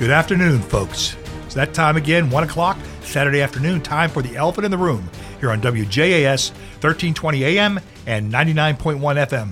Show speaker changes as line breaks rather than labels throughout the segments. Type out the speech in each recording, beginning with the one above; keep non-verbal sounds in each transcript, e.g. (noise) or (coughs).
Good afternoon, folks. It's that time again, 1 o'clock, Saturday afternoon, time for the Elephant in the Room here on WJAS 1320 AM and 99.1 FM.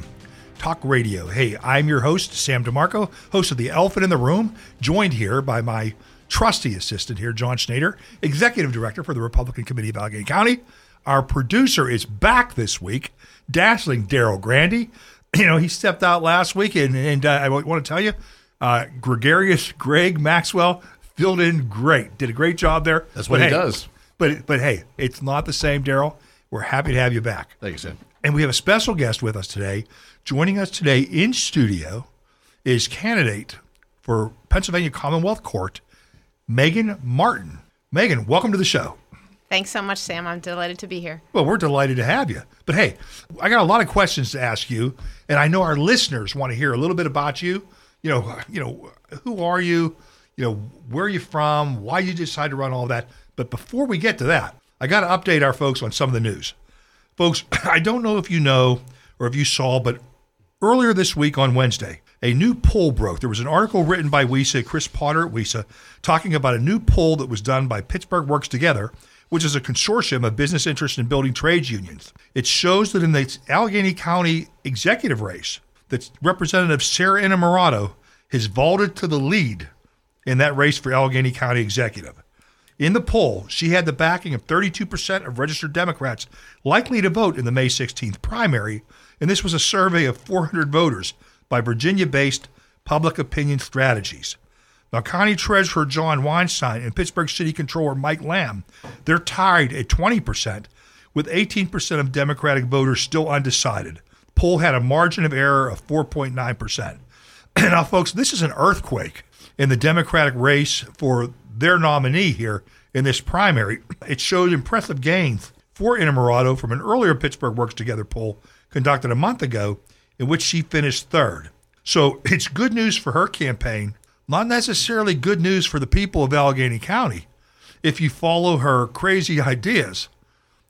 Talk Radio. Hey, I'm your host, Sam DeMarco, host of the Elephant in the Room, joined here by my trusty assistant here, John Schneider, executive director for the Republican Committee of Allegheny County. Our producer is back this week, dazzling Daryl Grandy. (clears throat) You know, he stepped out last week, and, and uh, I want to tell you, uh, gregarious Greg Maxwell filled in great. Did a great job there.
That's what
But
he
hey,
does.
But but hey, it's not the same, Daryl. We're happy to have you back.
Thank you, Sam.
And we have a special guest with us today. Joining us today in studio is candidate for Pennsylvania Commonwealth Court, Megan Martin. Megan, welcome to the show.
Thanks so much, Sam. I'm delighted to be here.
Well, we're delighted to have you. But hey, I got a lot of questions to ask you, and I know our listeners want to hear a little bit about you. You know, you know, who are you? You know, where are you from? Why you decide to run all that? But before we get to that, I got to update our folks on some of the news. Folks, (clears throat) I don't know if you know or if you saw, but earlier this week on Wednesday, a new poll broke. There was an article written by WESA, Chris Potter at WESA, talking about a new poll that was done by Pittsburgh Works Together, which is a consortium of business interests in building trades unions. It shows that in the Allegheny County executive race, that Representative Sarah Innamorato has vaulted to the lead in that race for Allegheny County executive. In the poll, she had the backing of 32% of registered Democrats likely to vote in the May 16th primary, and this was a survey of 400 voters by Virginia based Public Opinion Strategies. Now, County Treasurer John Weinstein and Pittsburgh City Controller Mike Lamb, they're tied at 20%, with 18% of Democratic voters still undecided. Poll had a margin of error of 4.9%. (clears throat) now, folks, this is an earthquake in the Democratic race for their nominee here in this primary. (clears throat) It showed impressive gains for Innamorato from an earlier Pittsburgh Works Together poll conducted a month ago, in which she finished third. So (laughs) it's good news for her campaign, not necessarily good news for the people of Allegheny County. If you follow her crazy (laughs) ideas,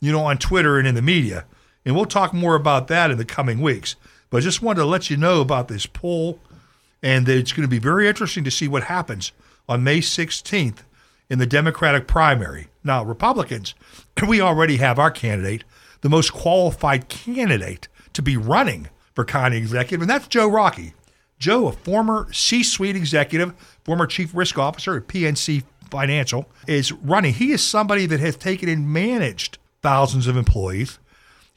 you know, on Twitter and in the media. And we'll talk more about that in the coming weeks. But I just wanted to let you know about this poll and it's going to be very interesting to see what happens on May 16th in the Democratic primary. Now, Republicans, (clears throat) we already have our candidate, the most qualified candidate to be running for county executive, and that's Joe Rockey. Joe, a former C suite executive, former chief risk officer at PNC Financial, is running. He is somebody that has taken and managed thousands of employees.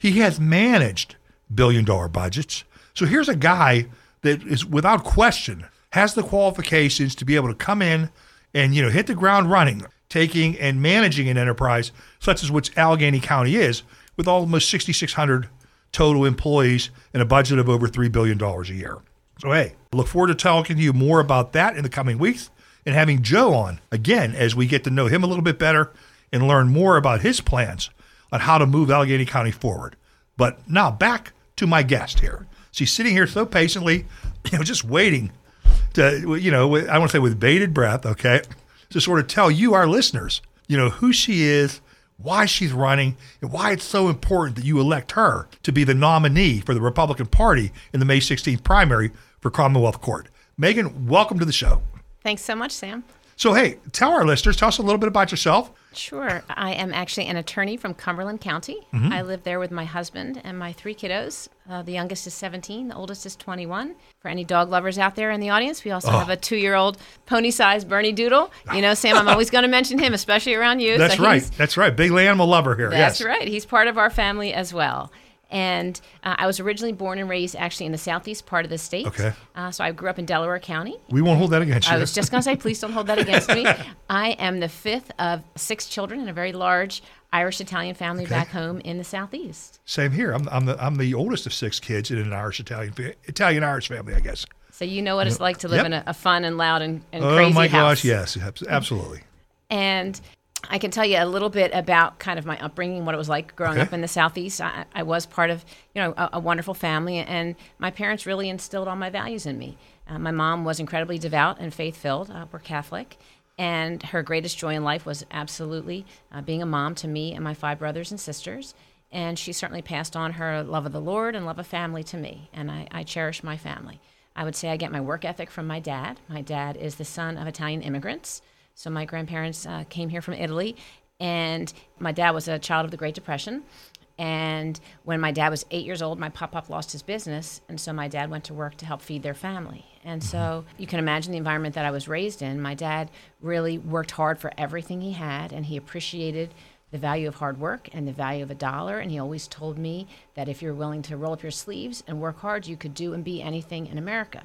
He has managed billion dollar budgets. So here's a guy that is without question has the qualifications to be able to come in and you know hit the ground running, taking and managing an enterprise such as what Allegheny County is, with almost 6,600 total employees and a budget of over three billion dollars a year. So hey, I look forward to talking to you more about that in the coming weeks and having Joe on again as we get to know him a little bit better and learn more about his plans on how to move Allegheny County forward. But now back to my guest here. She's sitting here so patiently, (laughs) you know, just waiting to, you know, I want to say with bated breath, okay, to sort of tell you, our listeners, you know, who she is, why she's running, and why it's so important that you elect her to be the nominee for the Republican Party in the May 16th primary for Commonwealth Court. Megan, welcome to the show.
Thanks so much, Sam.
So, hey, tell our listeners, tell us a little bit about yourself.
Sure. I am actually an attorney from Cumberland County.
Mm-hmm.
I live there with my husband and my three kiddos. Uh, the youngest is 17, the oldest is 21. For any dog lovers out there in the audience, we also
Oh.
have a two year old pony sized Bernedoodle. You know, Sam, I'm always going to mention him, especially around you.
That's
so
right. That's right. Big animal lover here.
That's
yes.
right. He's part of our family as well. And uh, I was originally born and raised actually in the southeast part of the state.
Okay.
Uh, so I grew up in Delaware County.
We won't hold that against you.
I was just going to say, please don't hold that against me. (laughs) I am the fifth of six children in a very large Irish Italian family
Okay.
back home in the southeast.
Same here. I'm, I'm the I'm the oldest of six kids in an Irish Italian Italian Irish family, I guess.
So you know what it's like to live
Yep.
in a, a fun and loud and, and
oh
crazy
my gosh, yes, absolutely.
And I can tell you a little bit about kind of my upbringing, what it was like growing
Okay.
up in the southeast. I, I was part of, you know, a, a wonderful family, and my parents really instilled all my values in me. Uh, my mom was incredibly devout and faith-filled. Uh, we're Catholic, and her greatest joy in life was absolutely uh, being a mom to me and my five brothers and sisters. And she certainly passed on her love of the Lord and love of family to me, and I, I cherish my family. I would say I get my work ethic from my dad. My dad is the son of Italian immigrants. So my grandparents uh, came here from Italy, and my dad was a child of the Great Depression. And when my dad was eight years old, my pop pop lost his business. And so my dad went to work to help feed their family. And so you can imagine the environment that I was raised in. My dad really worked hard for everything he had, and he appreciated the value of hard work and the value of a dollar. And he always told me that if you're willing to roll up your sleeves and work hard, you could do and be anything in America.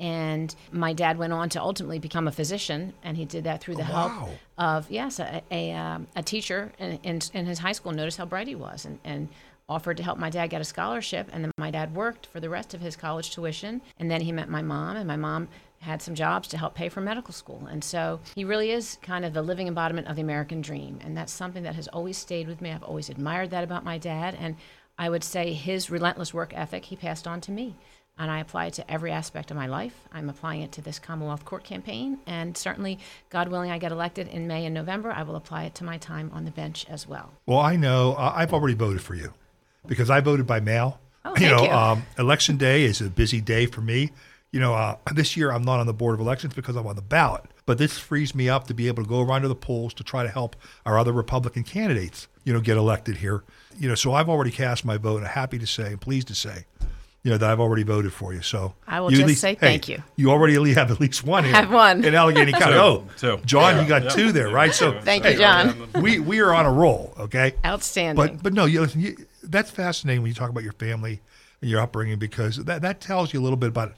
And my dad went on to ultimately become a physician, and he did that through the
wow.
help of yes, a a, um, a teacher in, in, in his high school noticed how bright he was, and, and offered to help my dad get a scholarship. And then my dad worked for the rest of his college tuition, and then he met my mom, and my mom had some jobs to help pay for medical school. And so he really is kind of the living embodiment of the American dream, and that's something that has always stayed with me. I've always admired that about my dad, and I would say his relentless work ethic he passed on to me and I apply it to every aspect of my life. I'm applying it to this Commonwealth Court campaign, and certainly, God willing, I get elected in May and November, I will apply it to my time on the bench as well.
Well, I know uh, I've already voted for you because I voted by mail.
Oh,
you know,
you.
Um, election day is a busy day for me. You know, uh, this year I'm not on the board of elections because I'm on the ballot, but this frees me up to be able to go around to the polls to try to help our other Republican candidates, you know, get elected here. You know, so I've already cast my vote. and happy to say, pleased to say, you know, that I've already voted for you. So
I will just
least-
say
hey,
thank you.
You already have at least one here. (laughs)
Have one.
in Allegheny County. Oh,
Two.
John, you got two there, right? So (laughs)
Thank you, John. (laughs)
we we are on a roll. Okay.
Outstanding.
But but no, you, listen, you, that's fascinating when you talk about your family and your upbringing because that, that tells you a little bit about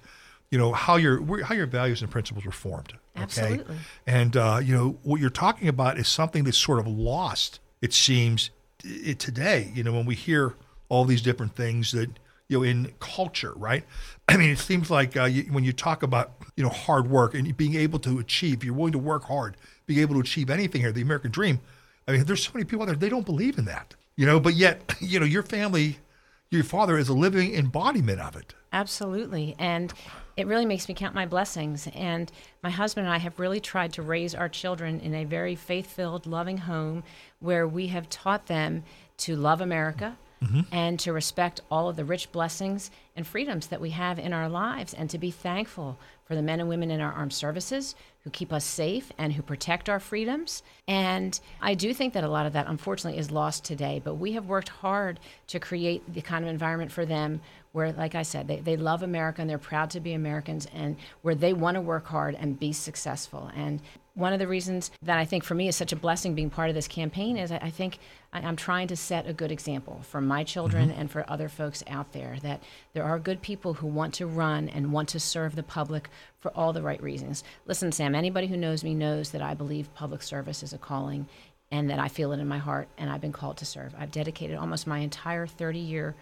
you know how your how your values and principles were formed. Okay?
Absolutely.
And uh, you know what you're talking about is something that's sort of lost. It seems it, today. You know when we hear all these different things that you know in culture, right? (clears throat) I mean, it seems like uh, you, when you talk about you know hard work and being able to achieve, you're willing to work hard, being able to achieve anything here, the American dream. I mean, there's so many people out there they don't believe in that, you know. But yet, (clears throat) you know, your family, your father is a living embodiment of it.
Absolutely. And it really makes me count my blessings. And my husband and I have really tried to raise our children in a very faith filled, loving home where we have taught them to love America. Mm-hmm. And to respect all of the rich blessings and freedoms that we have in our lives, and to be thankful for the men and women in our armed services who keep us safe and who protect our freedoms. And I do think that a lot of that, unfortunately, is lost today. But we have worked hard to create the kind of environment for them where, like I said, they, they love America and they're proud to be Americans and where they want to work hard and be successful. And one of the reasons that I think for me is such a blessing being part of this campaign is I, I think I, I'm trying to set a good example for my children mm-hmm. and for other folks out there that there are good people who want to run and want to serve the public for all the right reasons. Listen, Sam, anybody who knows me knows that I believe public service is a calling and that I feel it in my heart and I've been called to serve. I've dedicated almost my entire 30 year career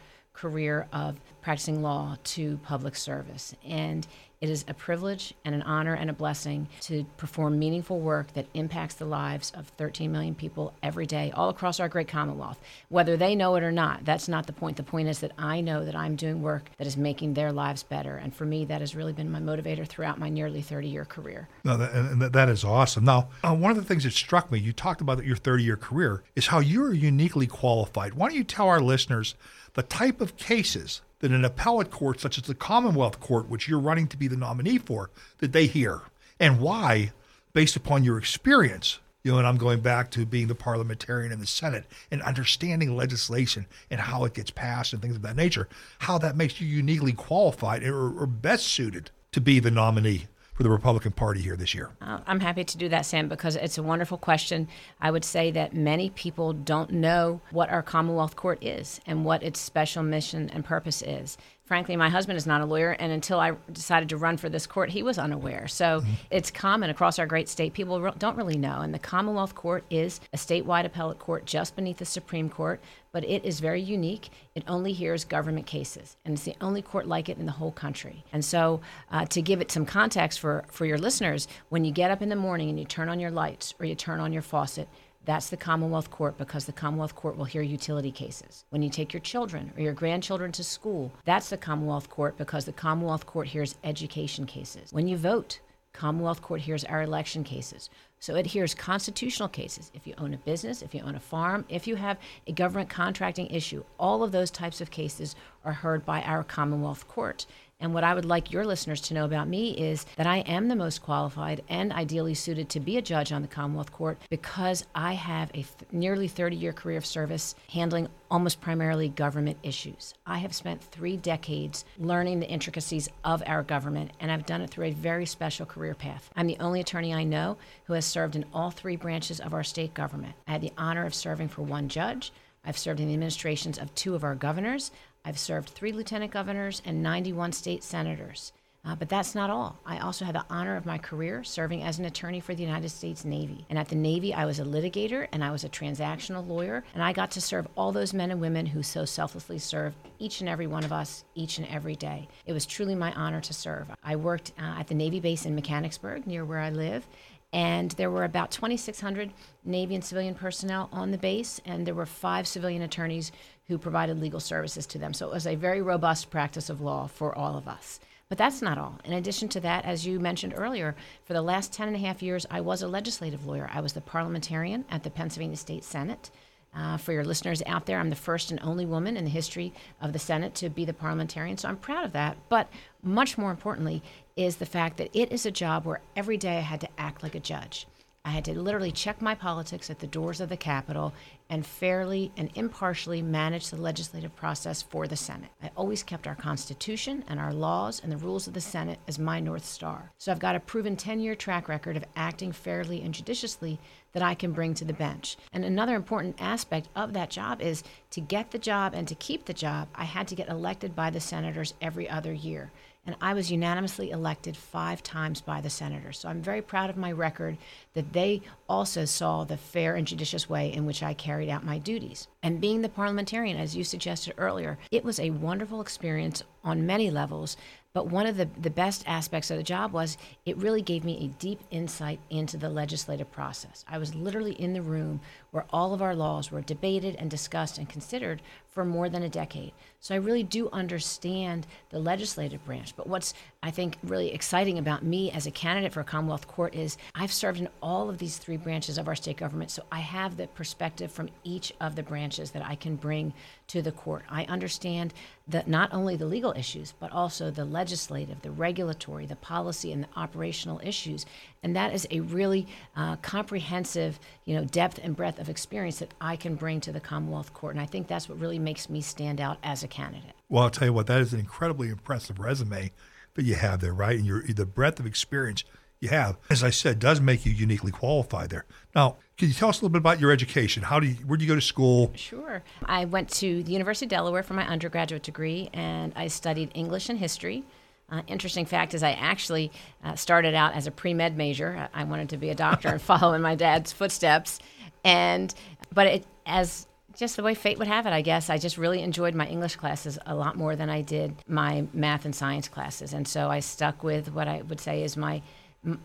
of practicing law to public service. And it is a privilege and an honor and a blessing to perform meaningful work that impacts the lives of 13 million people every day, all across our great Commonwealth. Whether they know it or not, that's not the point. The point is that I know that I'm doing work that is making their lives better. And for me, that has really been my motivator throughout my nearly 30 year career.
No, that, and that is awesome. Now, uh, one of the things that struck me, you talked about your 30 year career, is how you're uniquely qualified. Why don't you tell our listeners the type of cases that an appellate court, such as the Commonwealth Court, which you're running to be the nominee for, that they hear, and why, based upon your experience? You know, and I'm going back to being the parliamentarian in the Senate and understanding legislation and how it gets passed and things of that nature, how that makes you uniquely qualified or, or best suited to be the nominee for the Republican Party here this year.
Uh, I'm happy to do that, Sam, because it's a wonderful question. I would say that many people don't know what our Commonwealth Court is and what its special mission and purpose is. Frankly, my husband is not a lawyer, and until I decided to run for this court, he was unaware. So it's common across our great state. People don't really know. And the Commonwealth Court is a statewide appellate court just beneath the Supreme Court, but it is very unique. It only hears government cases, and it's the only court like it in the whole country. And so, uh, to give it some context for, for your listeners, when you get up in the morning and you turn on your lights or you turn on your faucet, that's the Commonwealth Court because the Commonwealth Court will hear utility cases. When you take your children or your grandchildren to school, that's the Commonwealth Court because the Commonwealth Court hears education cases. When you vote, Commonwealth Court hears our election cases. So it hears constitutional cases. If you own a business, if you own a farm, if you have a government contracting issue, all of those types of cases are heard by our Commonwealth Court. And what I would like your listeners to know about me is that I am the most qualified and ideally suited to be a judge on the Commonwealth Court because I have a th- nearly 30 year career of service handling almost primarily government issues. I have spent three decades learning the intricacies of our government, and I've done it through a very special career path. I'm the only attorney I know who has served in all three branches of our state government. I had the honor of serving for one judge. I've served in the administrations of two of our governors. I've served three lieutenant governors and 91 state senators. Uh, but that's not all. I also had the honor of my career serving as an attorney for the United States Navy. And at the Navy, I was a litigator and I was a transactional lawyer. And I got to serve all those men and women who so selflessly serve each and every one of us each and every day. It was truly my honor to serve. I worked uh, at the Navy base in Mechanicsburg, near where I live. And there were about 2,600 Navy and civilian personnel on the base, and there were five civilian attorneys who provided legal services to them. So it was a very robust practice of law for all of us. But that's not all. In addition to that, as you mentioned earlier, for the last 10 and a half years, I was a legislative lawyer. I was the parliamentarian at the Pennsylvania State Senate. Uh, for your listeners out there, I'm the first and only woman in the history of the Senate to be the parliamentarian, so I'm proud of that. But much more importantly is the fact that it is a job where every day I had to act like a judge. I had to literally check my politics at the doors of the Capitol and fairly and impartially manage the legislative process for the Senate. I always kept our Constitution and our laws and the rules of the Senate as my North Star. So I've got a proven 10 year track record of acting fairly and judiciously that I can bring to the bench. And another important aspect of that job is to get the job and to keep the job, I had to get elected by the senators every other year and I was unanimously elected five times by the senators. So I'm very proud of my record that they also saw the fair and judicious way in which I carried out my duties. And being the parliamentarian, as you suggested earlier, it was a wonderful experience on many levels. But one of the, the best aspects of the job was it really gave me a deep insight into the legislative process. I was literally in the room where all of our laws were debated and discussed and considered for more than a decade. So I really do understand the legislative branch. But what's, I think, really exciting about me as a candidate for a Commonwealth Court is I've served in all of these three branches of our state government. So I have the perspective from each of the branches that I can bring to the court. I understand that not only the legal issues, but also the legislative, the regulatory, the policy, and the operational issues. And that is a really uh, comprehensive, you know, depth and breadth of experience that I can bring to the Commonwealth Court. And I think that's what really makes me stand out as a candidate.
Well, I'll tell you what, that is an incredibly impressive resume that you have there, right? And your the breadth of experience you have, as I said, does make you uniquely qualified there. Now, can you tell us a little bit about your education? How do you, where do you go to school?
Sure. I went to the University of Delaware for my undergraduate degree, and I studied English and history. Uh, interesting fact is, I actually uh, started out as a pre med major. I wanted to be a doctor and (laughs) follow in my dad's footsteps, and but it as just the way fate would have it, I guess. I just really enjoyed my English classes a lot more than I did my math and science classes, and so I stuck with what I would say is my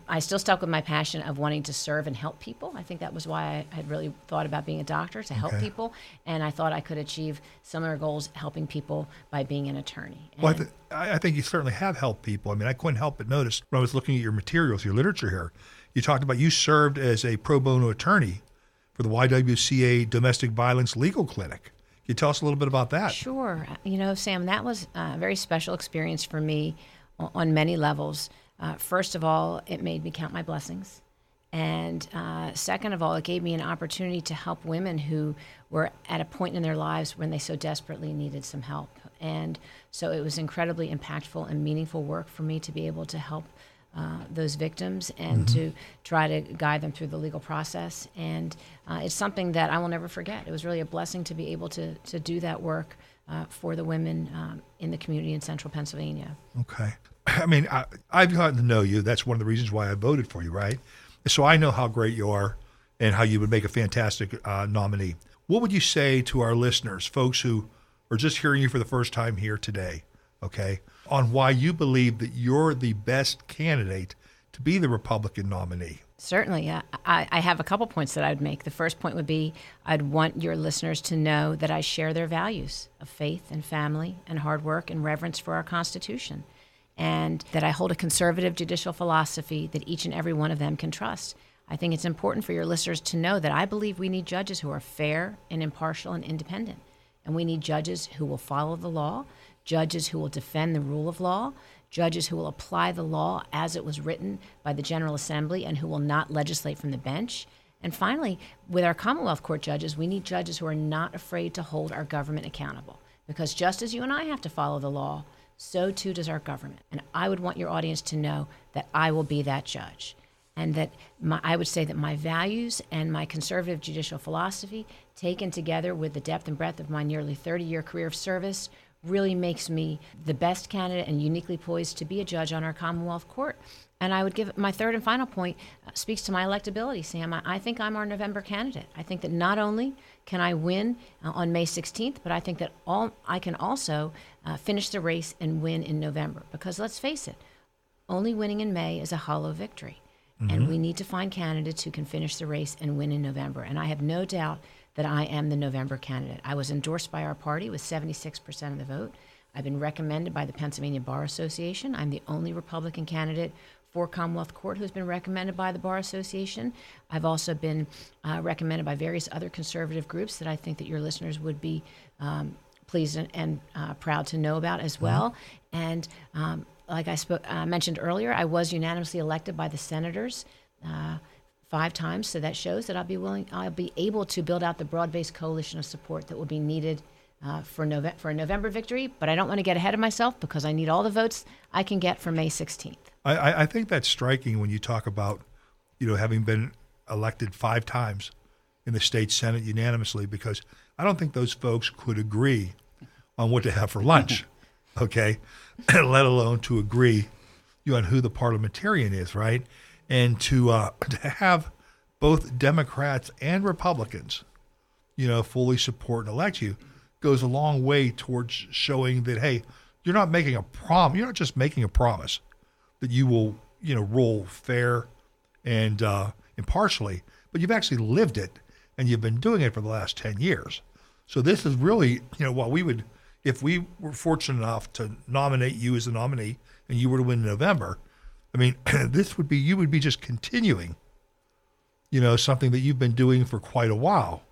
I still stuck with my passion of wanting to serve and help people. I think that was why I had really thought about being a doctor to help
Okay.
people, and I thought I could achieve similar goals helping people by being an attorney.
Well, I, th- I I think you certainly have helped people. I mean, I couldn't help but notice when I was looking at your materials, your literature here, you talked about you served as a pro bono attorney for the YWCA Domestic Violence Legal Clinic. Can you tell us a little bit about that?
Sure. You know, Sam, that was a very special experience for me on many levels. Uh, first of all, it made me count my blessings. And uh, second of all, it gave me an opportunity to help women who were at a point in their lives when they so desperately needed some help. And so it was incredibly impactful and meaningful work for me to be able to help uh, those victims and to try to guide them through the legal process. And uh, it's something that I will never forget. It was really a blessing to be able to, to do that work uh, for the women um, in the community in central Pennsylvania.
Okay. (clears throat) I mean, I, I've gotten to know you. That's one of the reasons why I voted for you, right? So I know how great you are and how you would make a fantastic uh, nominee. What would you say to our listeners, folks who are just hearing you for the first time here today, okay, on why you believe that you're the best candidate to be the Republican nominee?
Certainly. I, I have a couple points that I'd make. The first point would be I'd want your listeners to know that I share their values of faith and family and hard work and reverence for our Constitution, and that I hold a conservative judicial philosophy that each and every one of them can trust. I think it's important for your listeners to know that I believe we need judges who are fair and impartial and independent, and we need judges who will follow the law, judges who will defend the rule of law, judges who will apply the law as it was written by the General Assembly and who will not legislate from the bench. And finally, with our Commonwealth Court judges, we need judges who are not afraid to hold our government accountable. Because just as you and I have to follow the law, so too does our government. And I would want your audience to know that I will be that judge. And that my, I would say that my values and my conservative judicial philosophy, taken together with the depth and breadth of my nearly 30 year career of service, really makes me the best candidate and uniquely poised to be a judge on our Commonwealth Court. And I would give my third and final point uh, speaks to my electability, Sam. I, I, think I'm our November candidate. I think that not only can I win uh, on May 16th, but I think that all I can also uh, finish the race and win in November. Because let's face it, only winning in May is a hollow victory. Mm-hmm. And we need to find candidates who can finish the race and win in November. And I have no doubt that I am the November candidate. I was endorsed by our party with 76% of the vote. I've been recommended by the Pennsylvania Bar Association. I'm the only Republican candidate for Commonwealth Court who's been recommended by the Bar Association. I've also been uh, recommended by various other conservative groups that I think that your listeners would be um, pleased and, and uh, proud to know about as mm-hmm. well. Mm-hmm. And um, like I spoke, uh, mentioned earlier, I was unanimously elected by the senators uh, five times. So that shows that I'll be willing, I'll be able to build out the broad-based coalition of support that will be needed uh, for, Nove- for a November victory. But I don't want to get ahead of myself because I need all the votes I can get for May 16th.
I, I think that's striking when you talk about, you know, having been elected five times in the state senate unanimously, because I don't think those folks could agree on what to have for lunch. (laughs) okay, (clears throat) let alone to agree on who the parliamentarian is, right? And to uh, (laughs) to have both Democrats and Republicans, you know, fully support and elect you, goes a long way towards showing that hey, you're not making a prom, you're not just making a promise that you will, you know, rule fair and uh, impartially, but you've actually lived it and you've been doing it for the last ten years. So this is really, you know, what we would if we were fortunate enough to nominate you as a nominee and you were to win in November, I mean, (clears throat) this would be you would be just continuing, you know, something that you've been doing for quite a while.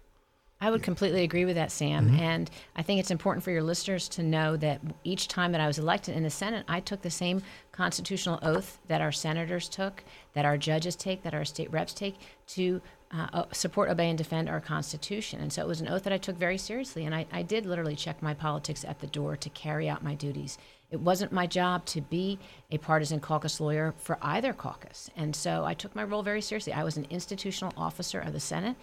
I would completely agree with that, Sam. Mm-hmm. And I think it's important for your listeners to know that each time that I was elected in the Senate, I took the same constitutional oath that our senators took, that our judges take, that our state reps take to uh, support, obey, and defend our Constitution. And so it was an oath that I took very seriously. And I, I did literally check my politics at the door to carry out my duties. It wasn't my job to be a partisan caucus lawyer for either caucus. And so I took my role very seriously. I was an institutional officer of the Senate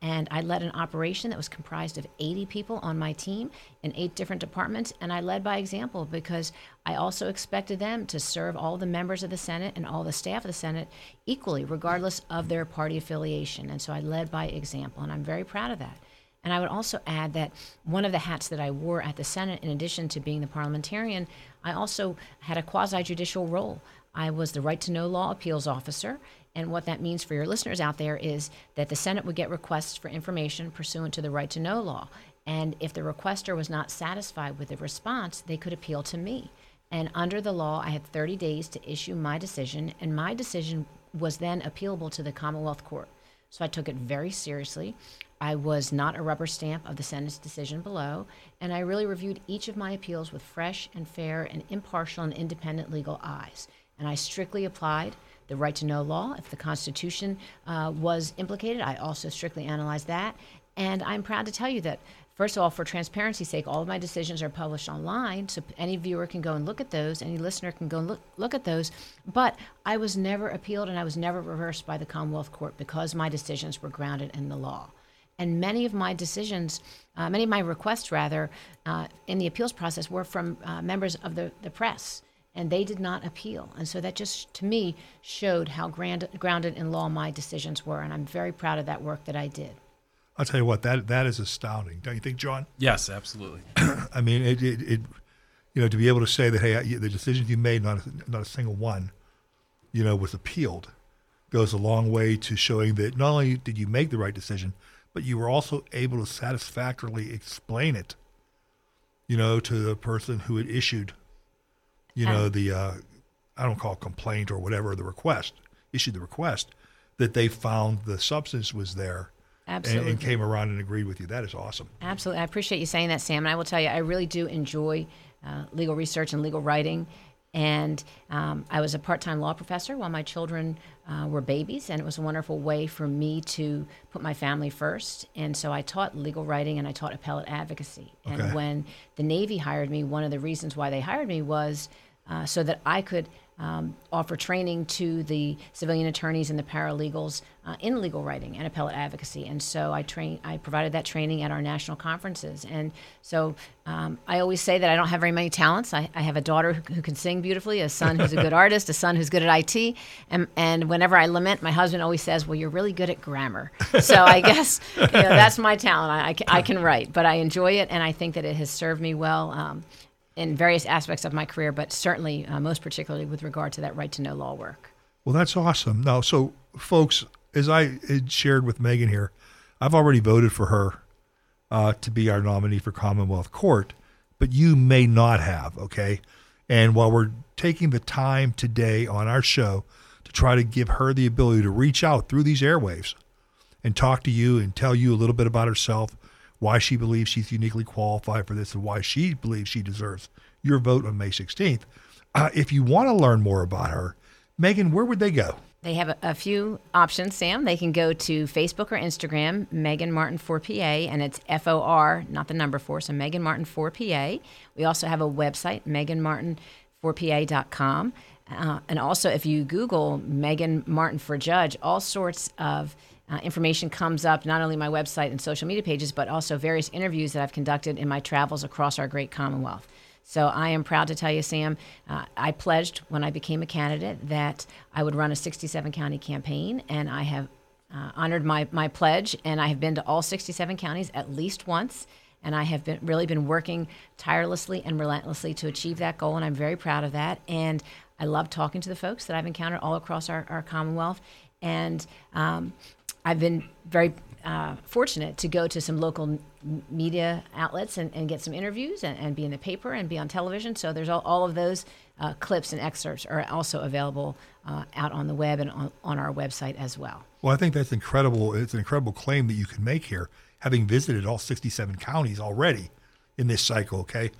and I led an operation that was comprised of 80 people on my team in eight different departments. And I led by example because I also expected them to serve all the members of the Senate and all the staff of the Senate equally, regardless of their party affiliation. And so I led by example, and I'm very proud of that. And I would also add that one of the hats that I wore at the Senate, in addition to being the parliamentarian, I also had a quasi judicial role. I was the right to know law appeals officer, and what that means for your listeners out there is that the Senate would get requests for information pursuant to the right to know law. And if the requester was not satisfied with the response, they could appeal to me. And under the law, I had 30 days to issue my decision, and my decision was then appealable to the Commonwealth Court. So I took it very seriously. I was not a rubber stamp of the Senate's decision below, and I really reviewed each of my appeals with fresh and fair and impartial and independent legal eyes. And I strictly applied the right to know law. If the Constitution uh, was implicated, I also strictly analyzed that. And I'm proud to tell you that, first of all, for transparency's sake, all of my decisions are published online, so any viewer can go and look at those, any listener can go and look, look at those. But I was never appealed and I was never reversed by the Commonwealth Court because my decisions were grounded in the law. And many of my decisions, uh, many of my requests, rather, uh, in the appeals process were from uh, members of the, the press and they did not appeal. And so that just, to me, showed how grand, grounded in law my decisions were. And I'm very proud of that work that I did.
I'll tell you what, that that is astounding, don't you think, John?
Yes, absolutely. (clears throat)
I mean, it, it, it, you know, to be able to say that, hey, the decisions you made, not a, not a single one, you know, was appealed, goes a long way to showing that not only did you make the right decision, but you were also able to satisfactorily explain it, you know, to the person who had issued you know, the, uh, I don't call it complaint or whatever, the request, issued the request, that they found the substance was there.
Absolutely.
And, and, came around and agreed with you. That is awesome.
Absolutely. I appreciate you saying that, Sam. And I will tell you, I really do enjoy uh, legal research and legal writing. And um, I was a part time law professor while my children uh, were babies, and it was a wonderful way for me to put my family first. And so I taught legal writing and I taught appellate advocacy.
Okay.
And when the Navy hired me, one of the reasons why they hired me was uh, so that I could um, offer training to the civilian attorneys and the paralegals uh, in legal writing and appellate advocacy. And so I train, I provided that training at our national conferences. And so um, I always say that I don't have very many talents. I, I have a daughter who, who, can sing beautifully, a son who's a good (laughs) artist, a son who's good at IT. And, and whenever I lament, my husband always says, "Well, you're really good at grammar." So I (laughs) guess you know, that's my talent. I, I, can, I, can write, but I enjoy it, and I think that it has served me well. Um, in various aspects of my career, but certainly uh, most particularly with regard to that right to know law work.
Well, that's awesome. Now, so folks, as I had shared with Megan here, I've already voted for her uh, to be our nominee for Commonwealth Court, but you may not have, okay? And while we're taking the time today on our show to try to give her the ability to reach out through these airwaves and talk to you and tell you a little bit about herself, why she believes she's uniquely qualified for this and why she believes she deserves your vote on May 16th. Uh, if you want to learn more about her, Megan, where would they go?
They have a, a, few options, Sam. They can go to Facebook or Instagram, Megan Martin 4PA, and it's F O R, not the number four, so Megan Martin 4PA. We also have a website, meganmartin4pa.com. Uh, and also, if you Google Megan Martin for Judge, all sorts of uh, information comes up, not only my website and social media pages, but also various interviews that I've conducted in my travels across our great Commonwealth. So I am proud to tell you, Sam, uh, I pledged when I became a candidate that I would run a 67 county campaign, and I have uh, honored my, my pledge, and I have been to all 67 counties at least once. And I have been really been working tirelessly and relentlessly to achieve that goal, and I'm very proud of that. And I love talking to the folks that I've encountered all across our, our Commonwealth. And um, I've been very uh, fortunate to go to some local media outlets and, and, get some interviews and, and, be in the paper and be on television. So there's all, all of those uh, clips and excerpts are also available uh, out on the web and on, on, our website as well.
Well, I think that's incredible. It's an incredible claim that you can make here, having visited all 67 counties already in this cycle. Okay,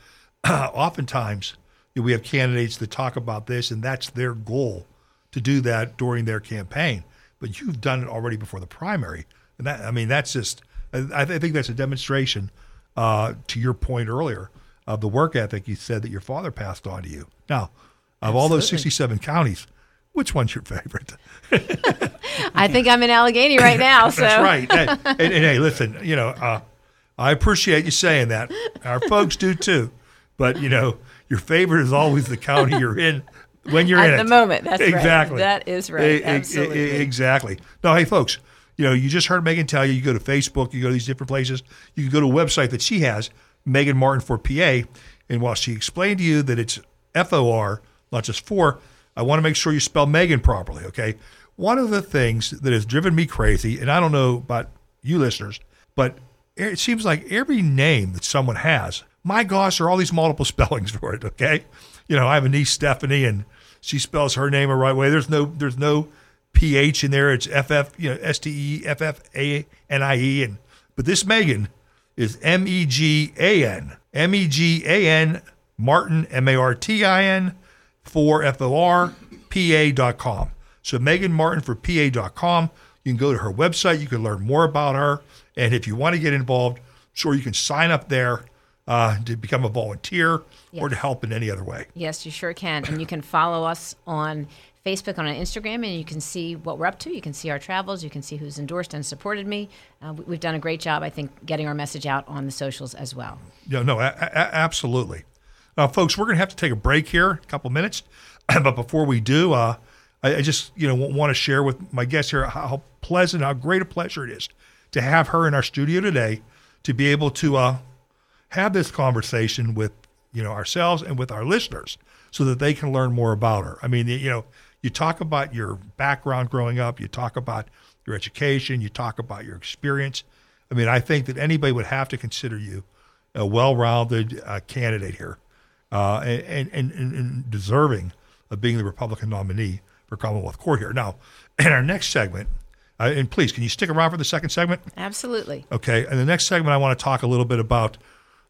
(clears throat) oftentimes we have candidates that talk about this, and that's their goal to do that during their campaign but you've done it already before the primary. And that, I mean, that's just, I, I think that's a demonstration uh, to your point earlier of the work ethic you said that your father passed on to you. Now, of Absolutely. all those 67 counties, which one's your favorite? (laughs)
I think I'm in Allegheny right now. (laughs) So.
That's right. And, and, and, hey, listen, you know, uh, I appreciate you saying that. Our folks do too. But, you know, your favorite is always the county you're in when you're
at
in
the
it.
moment. That's
exactly.
Right. That is right. Absolutely.
exactly. No, hey, folks. You know, you just heard Megan tell you. You go to Facebook. You go to these different places. You can go to a website that she has, Megan Martin for PA. And while she explained to you that it's F O R, not just for, I want to make sure you spell Megan properly. Okay. One of the things that has driven me crazy, and I don't know about you listeners, but it seems like every name that someone has, my gosh, there are all these multiple (laughs) spellings for it. Okay. You know, I have a niece, Stephanie, and she spells her name the right way. There's no there's no ph in there. It's ff you know s t e f f a n i e and but this Megan is M E G A N M E G A N Martin M A R T I N for F O R P A dot com. So Megan Martin for PA dot com. You can go to her website. You can learn more about her. And if you want to get involved, sure you can sign up there uh, to become a volunteer yes. or to help in any other way.
Yes, you sure can. And you can follow us on Facebook, on Instagram, and you can see what we're up to. You can see our travels. You can see who's endorsed and supported me. Uh, we've done a great job, I think, getting our message out on the socials as well.
Yeah, no, a- a- absolutely. Uh, folks, we're going to have to take a break here, a couple minutes. (clears throat) but before we do, uh, I, I, just you know want to share with my guests here how pleasant, how great a pleasure it is to have her in our studio today, to be able to uh, have this conversation with you know ourselves and with our listeners so that they can learn more about her. I mean, you know, you talk about your background growing up, you talk about your education, you talk about your experience. I mean, I think that anybody would have to consider you a well-rounded uh, candidate here, uh, and, and, and deserving of being the Republican nominee for Commonwealth Court here. Now, (clears throat) in our next segment, uh, and please, can you stick around for the second segment?
Absolutely.
Okay. And the next segment, I want to talk a little bit about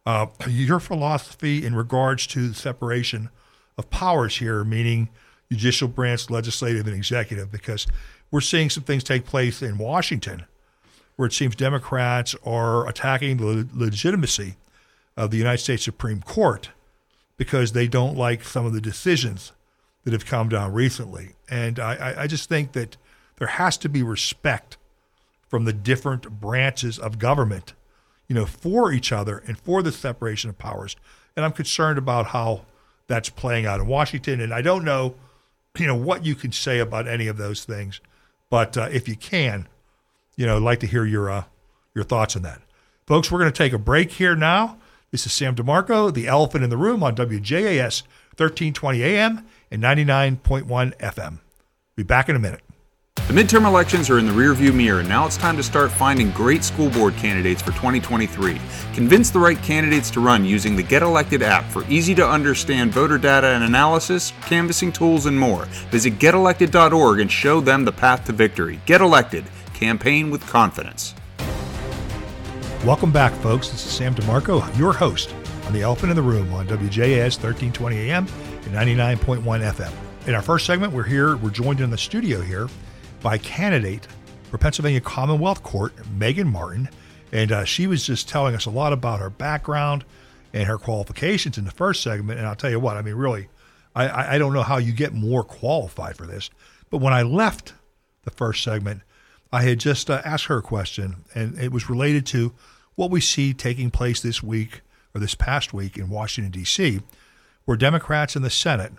Uh, your philosophy in regards to the separation of powers here, meaning judicial branch, legislative, and executive, because we're seeing some things take place in Washington where it seems Democrats are attacking the legitimacy of the United States Supreme Court because they don't like some of the decisions that have come down recently. And I, I just think that there has to be respect from the different branches of government, you know, for each other and for the separation of powers. And I'm concerned about how that's playing out in Washington. And I don't know, you know, what you can say about any of those things. But uh, if you can, you know, I'd like to hear your uh, your thoughts on that. Folks, we're going to take a break here now. This is Sam DeMarco, the elephant in the room on WJAS 1320 AM and 99.1 FM. Be back in a minute.
The midterm elections are in the rearview mirror, and now it's time to start finding great school board candidates for 2023. Convince the right candidates to run using the Get Elected app for easy to understand voter data and analysis, canvassing tools, and more. Visit getelected.org and show them the path to victory. Get elected. Campaign with confidence.
Welcome back, folks. This is Sam DeMarco, your host on The Elephant in the Room on WJAS 1320 AM and 99.1 FM. In our first segment, we're here, we're joined in the studio here by candidate for Pennsylvania Commonwealth Court, Megan Martin. And uh, she was just telling us a lot about her background and her qualifications in the first segment. And I'll tell you what, I mean, really, I, I don't know how you get more qualified for this. But when I left the first segment, I had just uh, asked her a question, and it was related to what we see taking place this week or this past week in Washington, D.C., where Democrats in the Senate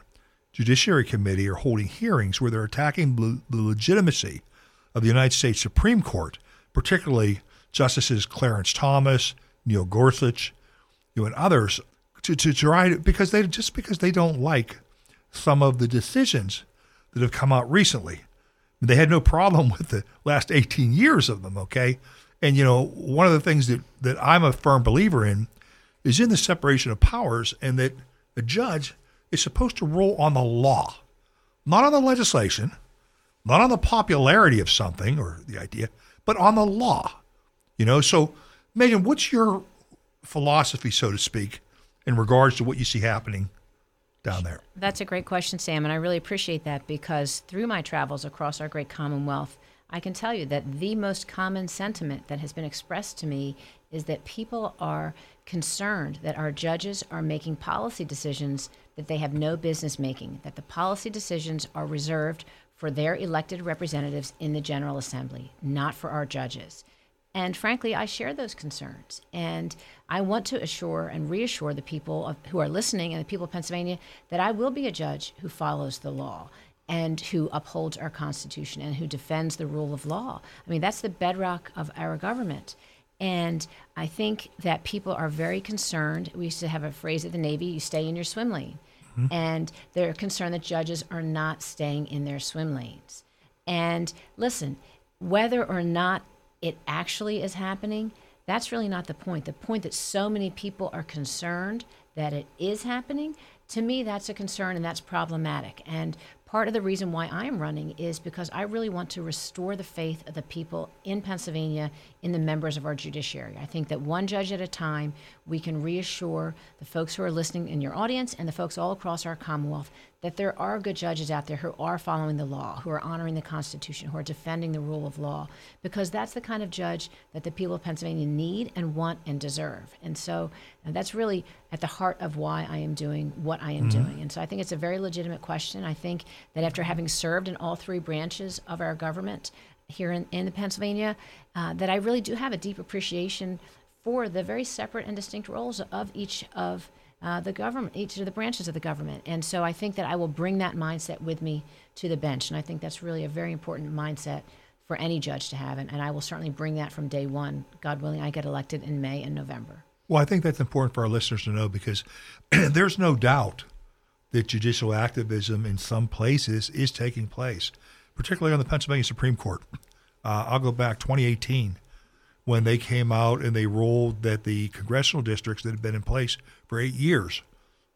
Judiciary Committee are holding hearings where they're attacking the legitimacy of the United States Supreme Court, particularly Justices Clarence Thomas, Neil Gorsuch, you know, and others, to, to try to, because they just because they don't like some of the decisions that have come out recently. They had no problem (laughs) with the last 18 years of them, okay? And, you know, one of the things that, that I'm a firm believer in is in the separation of powers and that a judge is supposed to rule on the law, not on the legislation, not on the popularity of something or the idea, but on the law. You know, so Megan, what's your philosophy, so to speak, in regards to what you see happening down there?
That's a great question, Sam, and I really appreciate that because through my travels across our great Commonwealth, I can tell you that the most common sentiment that has been expressed to me is that people are concerned that our judges are making policy decisions that they have no business making, that the policy decisions are reserved for their elected representatives in the General Assembly, not for our judges. And frankly, I share those concerns. And I want to assure and reassure the people of, who are listening and the people of Pennsylvania that I will be a judge who follows the law and who upholds our Constitution and who defends the rule of law. I mean, that's the bedrock of our government. And I think that people are very concerned. We used to have a phrase at the Navy you stay in your swim lane. Mm-hmm. And they're concerned that judges are not staying in their swim lanes. And listen, whether or not it actually is happening, that's really not the point. The point that so many people are concerned that it is happening, to me, that's a concern and that's problematic. And part of the reason why I'm running is because I really want to restore the faith of the people in Pennsylvania in the members of our judiciary. I think that one judge at a time, we can reassure the folks who are listening in your audience and the folks all across our Commonwealth that there are good judges out there who are following the law, who are honoring the Constitution, who are defending the rule of law, because that's the kind of judge that the people of Pennsylvania need and want and deserve. And so and that's really at the heart of why I am doing what I am mm-hmm. doing. And so I think it's a very legitimate question. I think that after having served in all three branches of our government here in, in Pennsylvania, uh, that I really do have a deep appreciation for the very separate and distinct roles of each of uh, the government, each of the branches of the government. And so I think that I will bring that mindset with me to the bench. And I think that's really a very important mindset for any judge to have. And, and I will certainly bring that from day one. God willing, I get elected in May and November.
Well, I think that's important for our listeners to know because (clears throat) there's no doubt that judicial activism in some places is taking place, particularly on the Pennsylvania Supreme Court. Uh, I'll go back 2018 when they came out and they ruled that the congressional districts that had been in place for eight years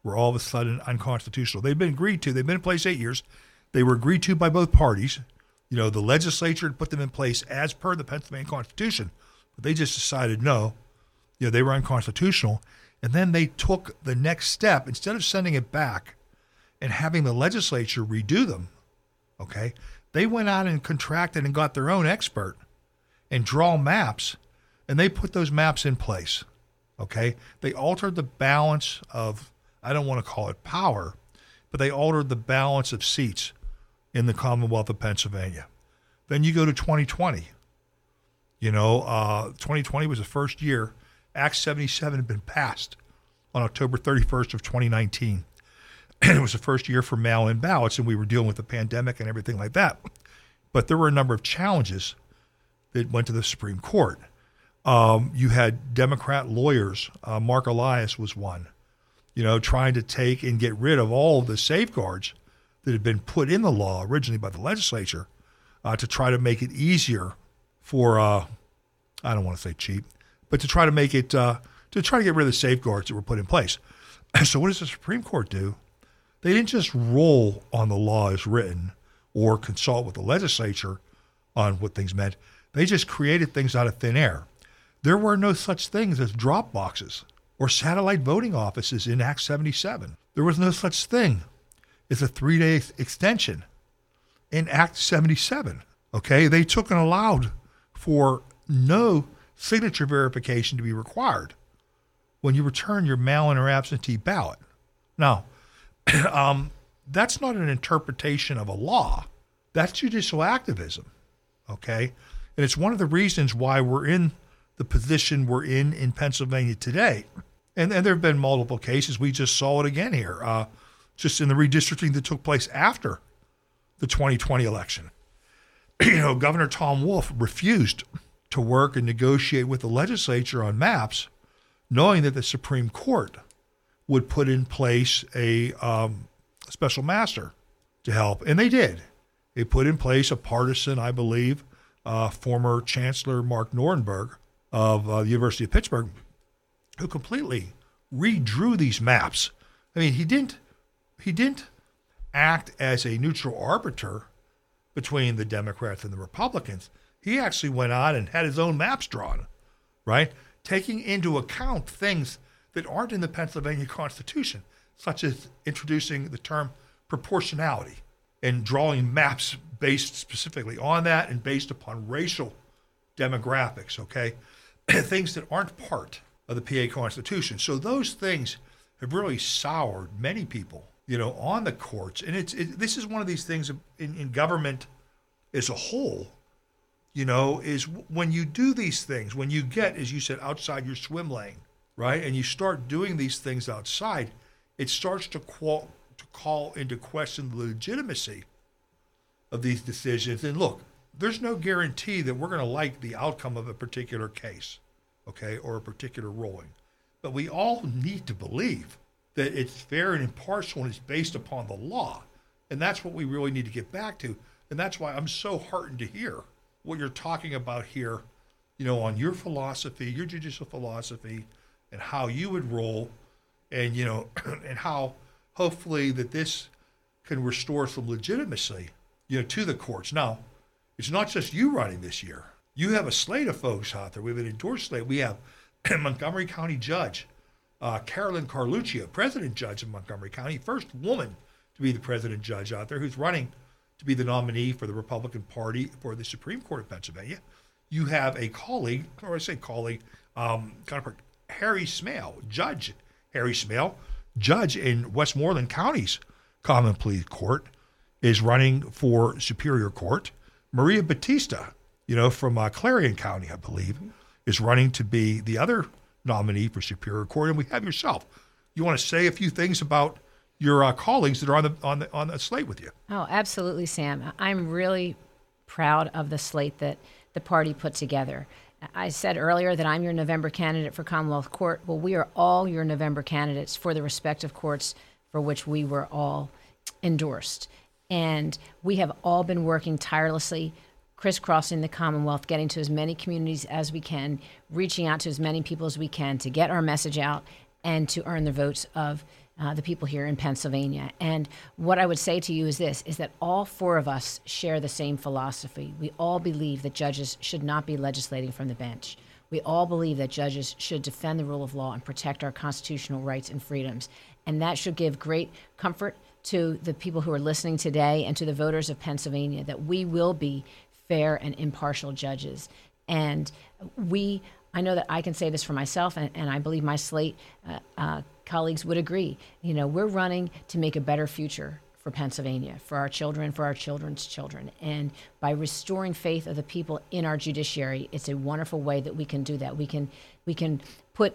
were all of a sudden unconstitutional. They'd been agreed to, they've been in place eight years. They were agreed to by both parties. You know, the legislature had put them in place as per the Pennsylvania Constitution, but they just decided no, you know, they were unconstitutional. And then they took the next step instead of sending it back and having the legislature redo them. Okay, they went out and contracted and got their own expert and draw maps, and they put those maps in place. Okay, they altered the balance of I don't want to call it power, but they altered the balance of seats in the Commonwealth of Pennsylvania. Then you go to 2020. You know, uh, 2020 was the first year Act 77 had been passed on October 31st of 2019. And (clears throat) it was the first year for mail-in ballots, and we were dealing with the pandemic and everything like that. But there were a number of challenges that went to the Supreme Court. Um, you had Democrat lawyers. Uh, Marc Elias was one. You know, trying to take and get rid of all of the safeguards that had been put in the law originally by the legislature uh, to try to make it easier for uh, I don't want to say cheap, but to try to make it uh, to try to get rid of the safeguards that were put in place. (clears throat) so what does the Supreme Court do? They didn't just roll on the law as written or consult with the legislature on what things meant. They just created things out of thin air. There were no such things as drop boxes or satellite voting offices in Act 77. There was no such thing as a three day extension in Act 77. Okay, they took and allowed for no signature verification to be required when you return your mail in or absentee ballot. Now, (clears throat) um, that's not an interpretation of a law, that's judicial activism. Okay, and it's one of the reasons why we're in the position we're in in Pennsylvania today. And, and there have been multiple cases. We just saw it again here, uh, just in the redistricting that took place after the 2020 election. (clears throat) you know, Governor Tom Wolf refused to work and negotiate with the legislature on maps, knowing that the Supreme Court would put in place a um, special master to help. And they did. They put in place a partisan, I believe, uh, former Chancellor Mark Nordenberg of uh, the University of Pittsburgh, who completely redrew these maps. I mean, he didn't he didn't act as a neutral arbiter between the Democrats and the Republicans. He actually went on and had his own maps drawn, right? Taking into account things that aren't in the Pennsylvania Constitution, such as introducing the term proportionality and drawing maps based specifically on that and based upon racial demographics, okay? (coughs) things that aren't part of the PA Constitution. So those things have really soured many people, you know, on the courts. And it's it, this is one of these things in, in government as a whole, you know, is when you do these things, when you get, as you said, outside your swim lane, right, and you start doing these things outside, it starts to to call into question the legitimacy of these decisions. And look, there's no guarantee that we're going to like the outcome of a particular case, okay, or a particular ruling. But we all need to believe that it's fair and impartial and it's based upon the law. And that's what we really need to get back to. And that's why I'm so heartened to hear what you're talking about here, you know, on your philosophy, your judicial philosophy, and how you would roll, and, you know, (clears throat) and how hopefully that this can restore some legitimacy, you know, to the courts. Now, it's not just you running this year. You have a slate of folks out there. We have an endorsed slate. We have (clears throat) Montgomery County Judge uh, Carolyn Carluccio, President Judge of Montgomery County, first woman to be the President Judge out there, who's running to be the nominee for the Republican Party for the Supreme Court of Pennsylvania. You have a colleague, or I say colleague, um, Harry Smail, Judge Harry Smail, judge in Westmoreland County's Common Pleas Court, is running for Superior Court. Maria Battista, you know, from uh, Clarion County, I believe, is running to be the other nominee for Superior Court, and we have yourself. You want to say a few things about your uh, colleagues that are on the on the on the slate with you?
Oh, absolutely, Sam. I'm really proud of the slate that the party put together. I said earlier that I'm your November candidate for Commonwealth Court. Well, we are all your November candidates for the respective courts for which we were all endorsed. And we have all been working tirelessly, crisscrossing the Commonwealth, getting to as many communities as we can, reaching out to as many people as we can to get our message out and to earn the votes of uh, the people here in Pennsylvania. And what I would say to you is this is that all four of us share the same philosophy. We all believe that judges should not be legislating from the bench. We all believe that judges should defend the rule of law and protect our constitutional rights and freedoms. And that should give great comfort to the people who are listening today and to the voters of Pennsylvania that we will be fair and impartial judges. And we, I know that I can say this for myself, and, and I believe my slate uh, uh, colleagues would agree. You know, we're running to make a better future for Pennsylvania, for our children, for our children's children. And by restoring faith of the people in our judiciary, it's a wonderful way that we can do that. We can we can put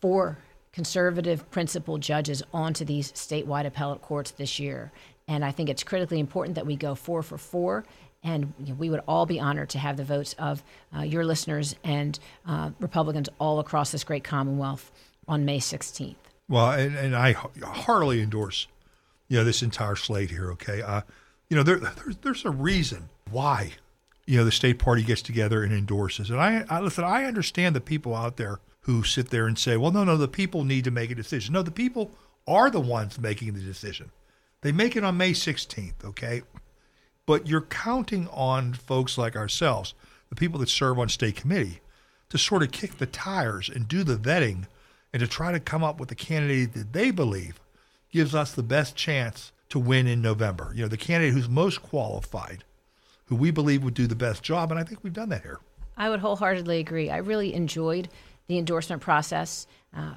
four conservative principal judges onto these statewide appellate courts this year. And I think it's critically important that we go four for four. And we would all be honored to have the votes of uh, your listeners and uh, Republicans all across this great Commonwealth on May 16th.
Well, and, and I heartily endorse you know, this entire slate here. Okay, uh, you know, there, there's there's a reason why you know the state party gets together and endorses. And I, I listen. I understand the people out there who sit there and say, "Well, no, no, the people need to make a decision." No, the people are the ones making the decision. They make it on May 16th. Okay, but you're counting on folks like ourselves, the people that serve on state committee, to sort of kick the tires and do the vetting and to try to come up with a candidate that they believe gives us the best chance to win in November. You know, the candidate who's most qualified, who we believe would do the best job, and I think we've done that here.
I would wholeheartedly agree. I really enjoyed the endorsement process. Uh,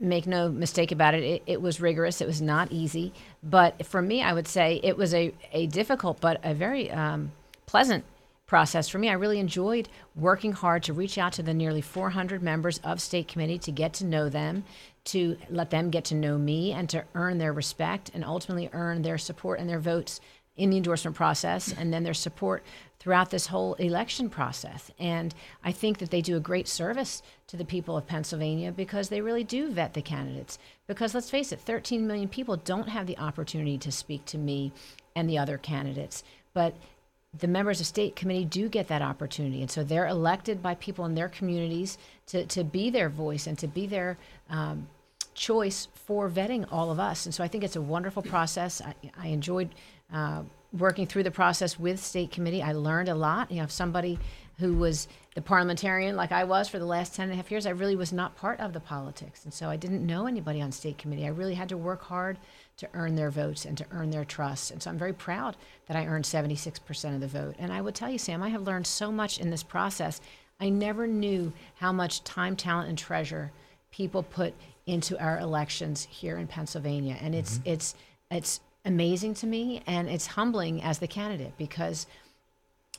make no mistake about it, it, it, was rigorous. It was not easy. But for me, I would say it was a, a difficult but a very um, pleasant process for me. I really enjoyed working hard to reach out to the nearly 400 members of state committee to get to know them, to let them get to know me and to earn their respect and ultimately earn their support and their votes in the endorsement process and then their support throughout this whole election process. And I think that they do a great service to the people of Pennsylvania because they really do vet the candidates. Because let's face it, 13 million people don't have the opportunity to speak to me and the other candidates. But the members of state committee do get that opportunity and so they're elected by people in their communities to, to be their voice and to be their um, choice for vetting all of us and so i think it's a wonderful process i, I enjoyed uh, working through the process with state committee i learned a lot you know if somebody who was the parliamentarian like i was for the last 10 and a half years i really was not part of the politics and so i didn't know anybody on state committee i really had to work hard to earn their votes and to earn their trust. And so I'm very proud that I earned 76% of the vote. And I would tell you, Sam, I have learned so much in this process. I never knew how much time, talent, and treasure people put into our elections here in Pennsylvania. And it's mm-hmm. it's it's amazing to me and it's humbling as the candidate because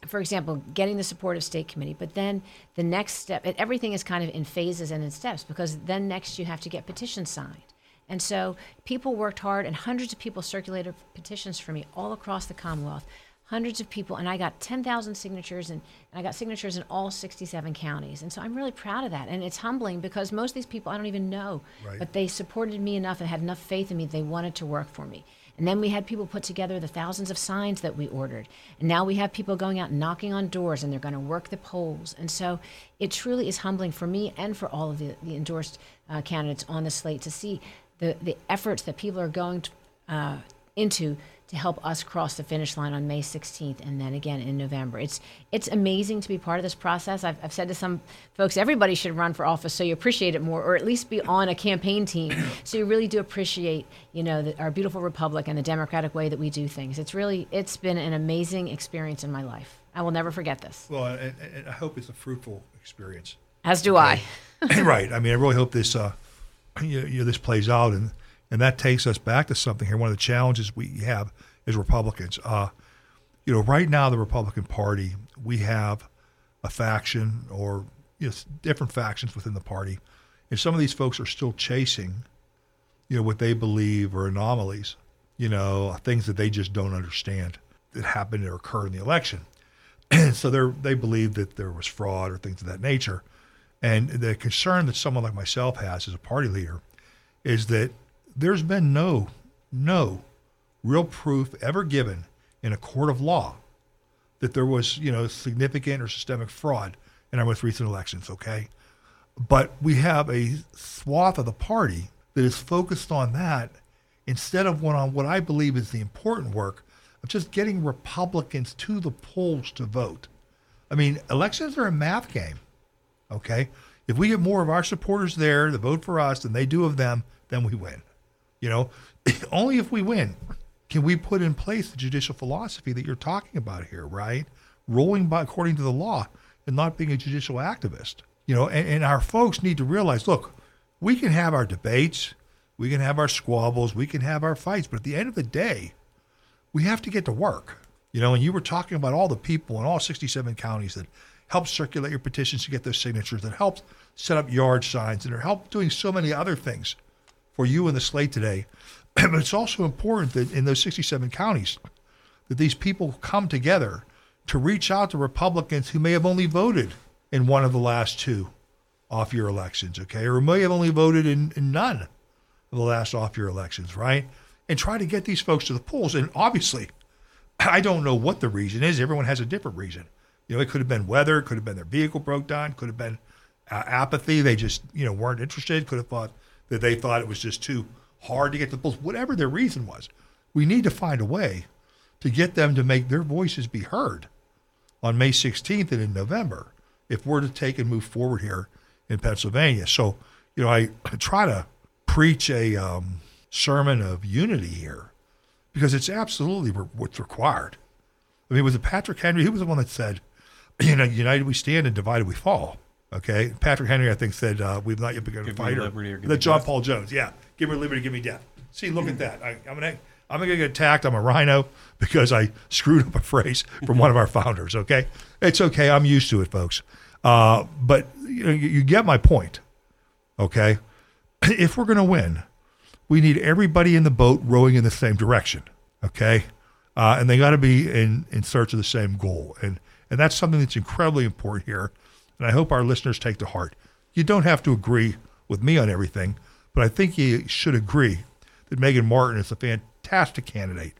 for example, getting the support of state committee, but then the next step, everything is kind of in phases and in steps because then next you have to get petitions signed. And so people worked hard, and hundreds of people circulated petitions for me all across the Commonwealth. Hundreds of people, and I got 10,000 signatures, and, and I got signatures in all 67 counties. And so I'm really proud of that. And it's humbling because most of these people I don't even know, right. but they supported me enough and had enough faith in me, they wanted to work for me. And then we had people put together the thousands of signs that we ordered. And now we have people going out knocking on doors and they're going to work the polls. And so it truly is humbling for me and for all of the, the endorsed uh, candidates on the slate to see the, the efforts that people are going to, uh, into to help us cross the finish line on May 16th and then again in November. It's it's amazing to be part of this process. I've, I've said to some folks, everybody should run for office so you appreciate it more, or at least be on a campaign team (coughs) so you really do appreciate you know the, our beautiful republic and the democratic way that we do things. It's really it's been an amazing experience in my life. I will never forget this.
Well, and I hope it's a fruitful experience.
As do okay.
I. (coughs) right. I mean, I really hope this. Uh, you you know, this plays out, and and that takes us back to something here. One of the challenges we have as Republicans, uh, you know, right now the Republican Party, we have a faction or you know, different factions within the party, and some of these folks are still chasing, you know, what they believe are anomalies, you know, things that they just don't understand that happened or occurred in the election. (clears throat) so they they believe that there was fraud or things of that nature. And the concern that someone like myself has as a party leader is that there's been no, no real proof ever given in a court of law that there was, you know, significant or systemic fraud in our most recent elections, okay? But we have a swath of the party that is focused on that instead of what on what I believe is the important work of just getting Republicans to the polls to vote. I mean, elections are a math game Okay, if we get more of our supporters there to vote for us than they do of them, then we win. You know, (laughs) only if we win can we put in place the judicial philosophy that you're talking about here, right? Rolling by according to the law and not being a judicial activist. You know, and, and our folks need to realize, look, we can have our debates, we can have our squabbles, we can have our fights, but at the end of the day, we have to get to work. You know, and you were talking about all the people in all 67 counties that helped circulate your petitions to get those signatures, that helped set up yard signs, and are helped doing so many other things for you in the slate today. (clears throat) but it's also important that in those 67 counties, that these people come together to reach out to Republicans who may have only voted in one of the last two off year elections, okay, or may have only voted in, in none of the last off year elections, right? And try to get these folks to the polls. And obviously, (clears throat) I don't know what the reason is. Everyone has a different reason. You know, it could have been weather, it could have been their vehicle broke down, could have been uh, apathy. They just, you know, weren't interested. Could have thought that they thought it was just too hard to get to the polls. Whatever their reason was, we need to find a way to get them to make their voices be heard on May 16th and in November if we're to take and move forward here in Pennsylvania. So, you know, I try to preach a um, sermon of unity here because it's absolutely what's required. I mean, was it Patrick Henry? He was the one that said, you know, united we stand and divided we fall. Okay. Patrick Henry, I think, said, uh, we've not yet begun
Give
to fight.
liberty or give
That
me
John
death.
Paul Jones. Yeah. Give me liberty, give me death. See, look at that. I, I'm going to. I'm gonna get attacked. I'm a RINO because I screwed up a phrase from one of our founders. Okay, it's okay. I'm used to it, folks. Uh, but you know, you, you get my point. Okay, if we're going to win, we need everybody in the boat rowing in the same direction. Okay, uh, and they got to be in in search of the same goal, and and that's something that's incredibly important here. And I hope our listeners take to heart. You don't have to agree with me on everything, but I think you should agree that Megan Martin is a fantastic candidate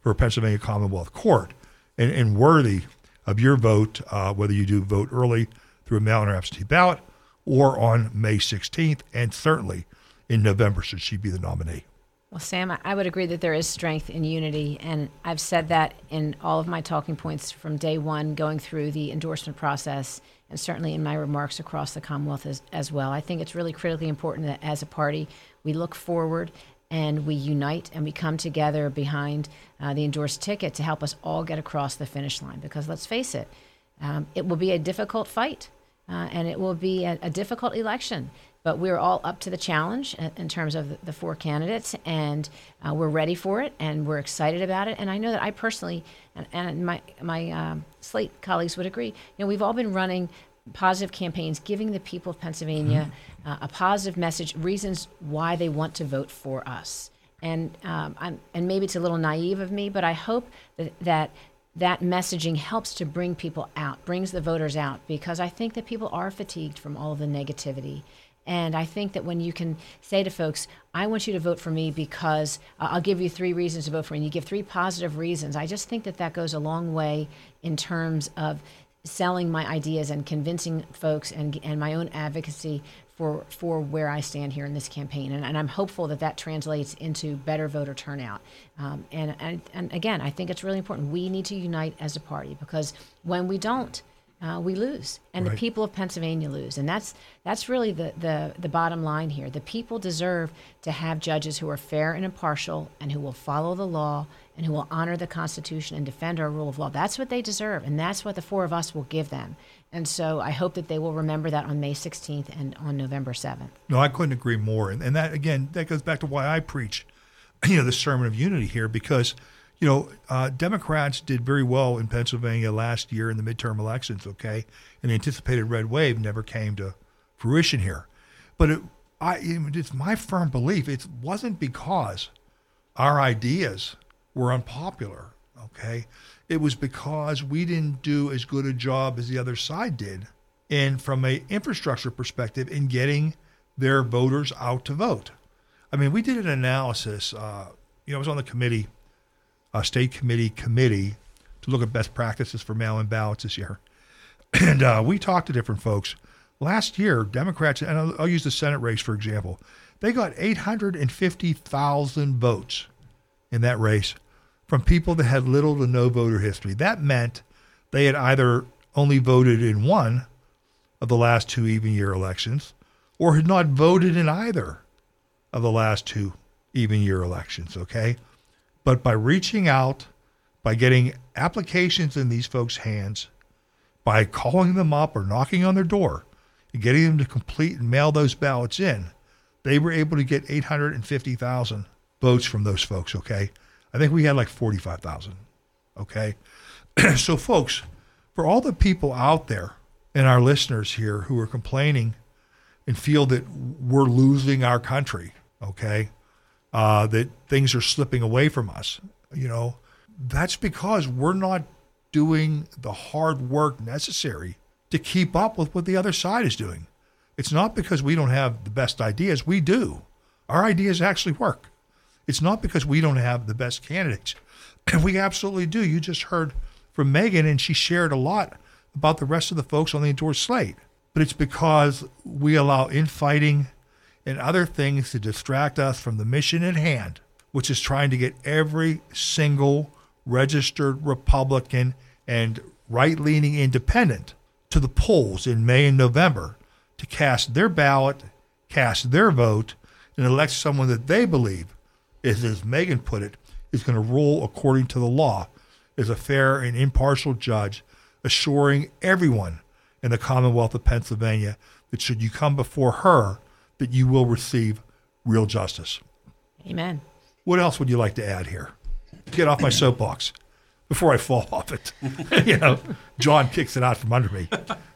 for Pennsylvania Commonwealth Court and, and worthy of your vote, uh, whether you do vote early through a mail-in or absentee ballot or on May 16th, and certainly in November should she be the nominee.
Well, Sam, I- would agree that there is strength in unity, and I've said that in all of my talking points from day one, going through the endorsement process, and certainly in my remarks across the Commonwealth as, as well. I think it's really critically important that as a party, we look forward and we unite and we come together behind uh, the endorsed ticket to help us all get across the finish line. Because let's face it, um, it will be a difficult fight uh, and it will be a, a difficult election. But we're all up to the challenge in- terms of the, four candidates, and uh, we're ready for it, and we're excited about it. And I know that I personally, and, and my my um, slate colleagues would agree. You know, we've all been running positive campaigns, giving the people of Pennsylvania uh, a positive message, reasons why they want to vote for us. And um, I'm, and maybe it's a little naive of me, but I hope that that that messaging helps to bring people out, brings the voters out, because I think that people are fatigued from all of the negativity. And I think that when you can say to folks, I want you to vote for me because I'll give you three reasons to vote for me, and you give three positive reasons, I just think that that goes a long way in terms of selling my ideas and convincing folks and, and my own advocacy for, for where I stand here in this campaign. And, and I'm hopeful that that translates into better voter turnout. Um, and, and, and again, I think it's really important. We need to unite as a party because when we don't, uh, we lose, and the people of Pennsylvania lose, and that's that's really the, the the bottom line here. The people deserve to have judges who are fair and impartial, and who will follow the law, and who will honor the Constitution and defend our rule of law. That's what they deserve, and that's what the four of us will give them. And so I hope that they will remember that on May 16th and on November 7th.
No, I couldn't agree more. And, and that, again, that goes back to why I preach, (clears throat) you know, the sermon of unity here, because, you know, uh, Democrats did very well in Pennsylvania last year in the midterm elections, okay? And the anticipated red wave never came to fruition here. But it, I, it's my firm belief it wasn't because our ideas were unpopular, okay? It was because we didn't do as good a job as the other side did in from a infrastructure perspective in getting their voters out to vote. I mean, we did an analysis. Uh, you know, I was on the committee, uh, state committee committee, to look at best practices for mail-in ballots this year, (clears throat) and uh, we talked to different folks. Last year, Democrats, and I'll, I'll use the Senate race for example, they got 850,000 votes in that race from people that had little to no voter history. That meant they had either only voted in one of the last two even year elections or had not voted in either of the last two even year elections, okay? But by reaching out, by getting applications in these folks' hands, by calling them up or knocking on their door and getting them to complete and mail those ballots in, they were able to get 850,000 votes from those folks, okay? I think we had like 45,000, okay? (clears throat) so, folks, for all the people out there and our listeners here who are complaining and feel that we're losing our country, okay, uh, that things are slipping away from us, you know, that's because we're not doing the hard work necessary to keep up with what the other side is doing. It's not because we don't have the best ideas. We do. Our ideas actually work. It's not because we don't have the best candidates. (clears throat) And we absolutely do. You just heard from Megan, and she shared a lot about the rest of the folks on the endorsed slate. But it's because we allow infighting and other things to distract us from the mission at hand, which is trying to get every single registered Republican and right leaning independent to the polls in May and November to cast their ballot, cast their vote, and elect someone that they believe is, as Megan put it, is going to rule according to the law as a fair and impartial judge, assuring everyone in the Commonwealth of Pennsylvania that should you come before her, that you will receive real justice.
Amen.
What else would you like to add here? Get off my soapbox before I fall off it. (laughs) you know, John kicks it out from under me.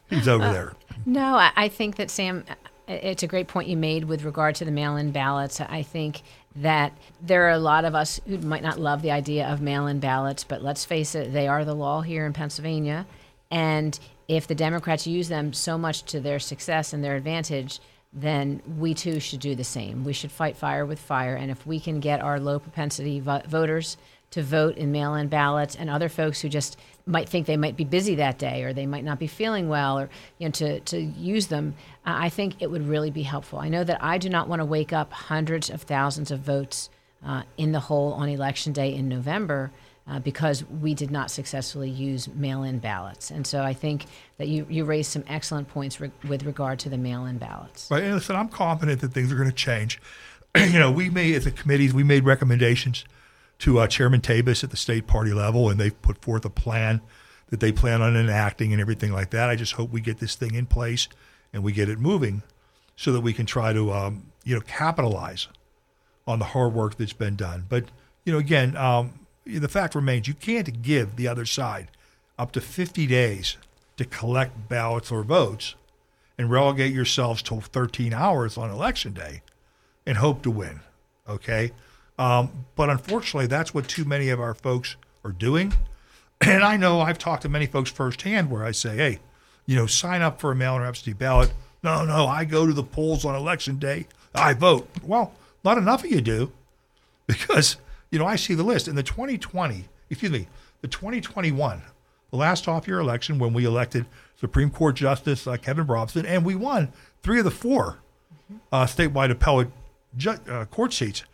He's over there.
No, I, I think that Sam, it's a great point you made with regard to the mail-in ballots. I think that there are a lot of us who might not love the idea of mail-in ballots, but let's face it, they are the law here in Pennsylvania, and if the Democrats use them so much to their success and their advantage, then we too should do the same. We should fight fire with fire, and if we can get our low propensity vo- voters to vote in mail in ballots and other folks who just might think they might be busy that day or they might not be feeling well or you know to, to use them i think it would really be helpful i know that i do not want to wake up hundreds of thousands of votes uh, in the hole on election day in november uh, because we did not successfully use mail-in ballots and so i think that you, you raised some excellent points re- with regard to the mail-in ballots
Right. And listen, I'm confident that things are going to change. (clears throat) you know, we made, as the committees, we made recommendations to uh, Chairman Tabas at the state party level, and they've put forth a plan that they plan on enacting and everything like that. I just hope we get this thing in place and we get it moving so that we can try to, um, you know, capitalize on the hard work that's been done. But, you know, again, um, the fact remains you can't give the other side up to 50 days to collect ballots or votes and relegate yourselves to 13 hours on election day and hope to win. Okay. Um, but unfortunately, that's what too many of our folks are doing. (clears throat) And I know I've talked to many folks firsthand where I say, hey, you know, sign up for a mail in or absentee ballot. No, no, I go to the polls on election day. I vote. Well, not enough of you do (laughs) because, you know, I see the list. In the 2020, excuse me, the 2021, the last off year election when we elected Supreme Court Justice uh, Kevin Brobson, and we won three of the four uh, statewide appellate ju- uh, court seats.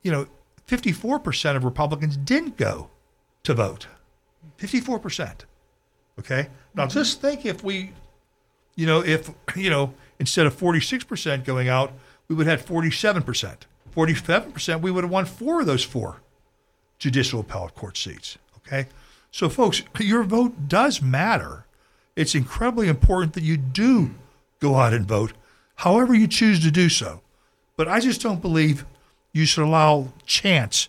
You know, 54% of Republicans didn't go to vote. 54%. Okay? Now just think if we, you know, if, you know, instead of 46% going out, we would have 47%. 47%, we would have won four of those four judicial appellate court seats. Okay? So, folks, your vote does matter. It's incredibly important that you do go out and vote, however you choose to do so. But I just don't believe you should allow chance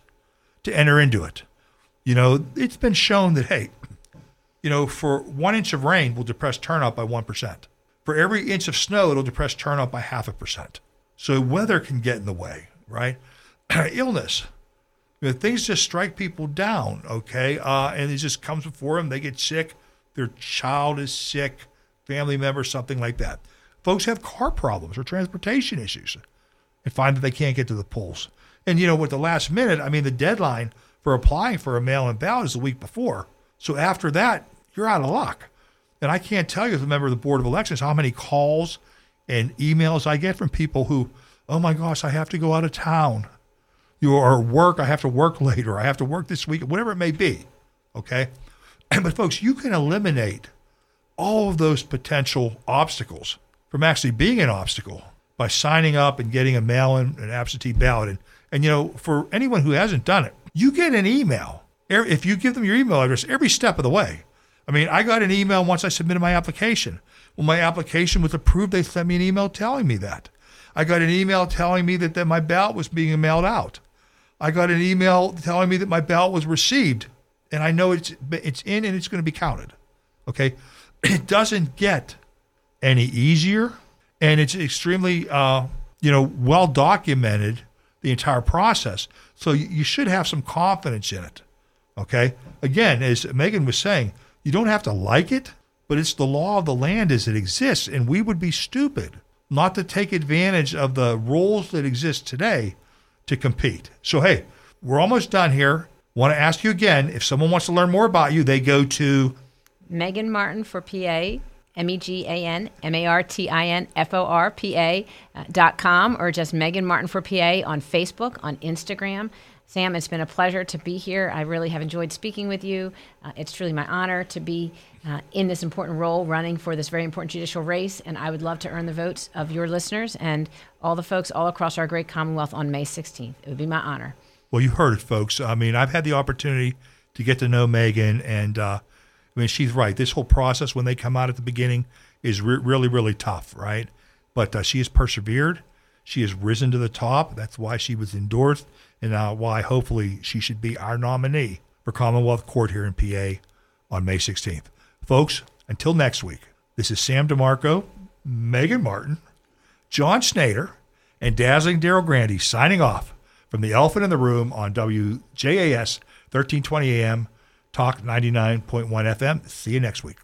to enter into it. You know, it's been shown that, hey, you know, for one inch of rain will depress turnout by 1%. For every inch of snow, it'll depress turnout by half a percent. So weather can get in the way, right? (clears throat) Illness. You know, things just strike people down, okay? Uh, and it just comes before them. They get sick. Their child is sick, family member, something like that. Folks have car problems or transportation issues and find that they can't get to the polls. And, you know, with the last minute, I mean, the deadline for applying for a mail in ballot is the week before. So after that, you're out of luck. And I can't tell you as a member of the Board of Elections how many calls and emails I get from people who, oh my gosh, I have to go out of town. You or work, I have to work later, I have to work this week, whatever it may be. Okay. (clears throat) But folks, you can eliminate all of those potential obstacles from actually being an obstacle by signing up and getting a mail in, an absentee ballot. And, and, you know, for anyone who hasn't done it, you get an email. If you give them your email address every step of the way. I mean, I got an email once I submitted my application. When my application was approved, they sent me an email telling me that. I got an email telling me that, that my ballot was being mailed out. I got an email telling me that my ballot was received, and I know it's it's in and it's going to be counted. Okay, (clears throat) it doesn't get any easier, and it's extremely uh, you know well documented the entire process. So you should have some confidence in it. Okay, again, as Megan was saying, you don't have to like it, but it's the law of the land as it exists, and we would be stupid not to take advantage of the rules that exist today to compete. So, hey, we're almost done here. Want to ask you again if someone wants to learn more about you, they go to
Megan Martin for PA, M E G A N M A R T I N F O R P A uh, dot com, or just Megan Martin for PA on Facebook, on Instagram. Sam, it's been a pleasure to be here. I really have enjoyed speaking with you. Uh, it's truly my honor to be uh, in this important role, running for this very important judicial race, and I would love to earn the votes of your listeners and all the folks all across our great Commonwealth on May 16th. It would be my honor.
Well, you heard it, folks. I mean, I've had the opportunity to get to know Megan, and uh, I mean, she's right. This whole process, when they come out at the beginning, is re- really, really tough, right? But uh, she has persevered. She has risen to the top. That's why she was endorsed and uh, why hopefully she should be our nominee for Commonwealth Court here in PA on May 16th. Folks, until next week, this is Sam DeMarco, Megan Martin, John Snyder, and Dazzling Daryl Grandy signing off from the Elephant in the Room on WJAS 1320 AM, Talk 99.1 FM. See you next week.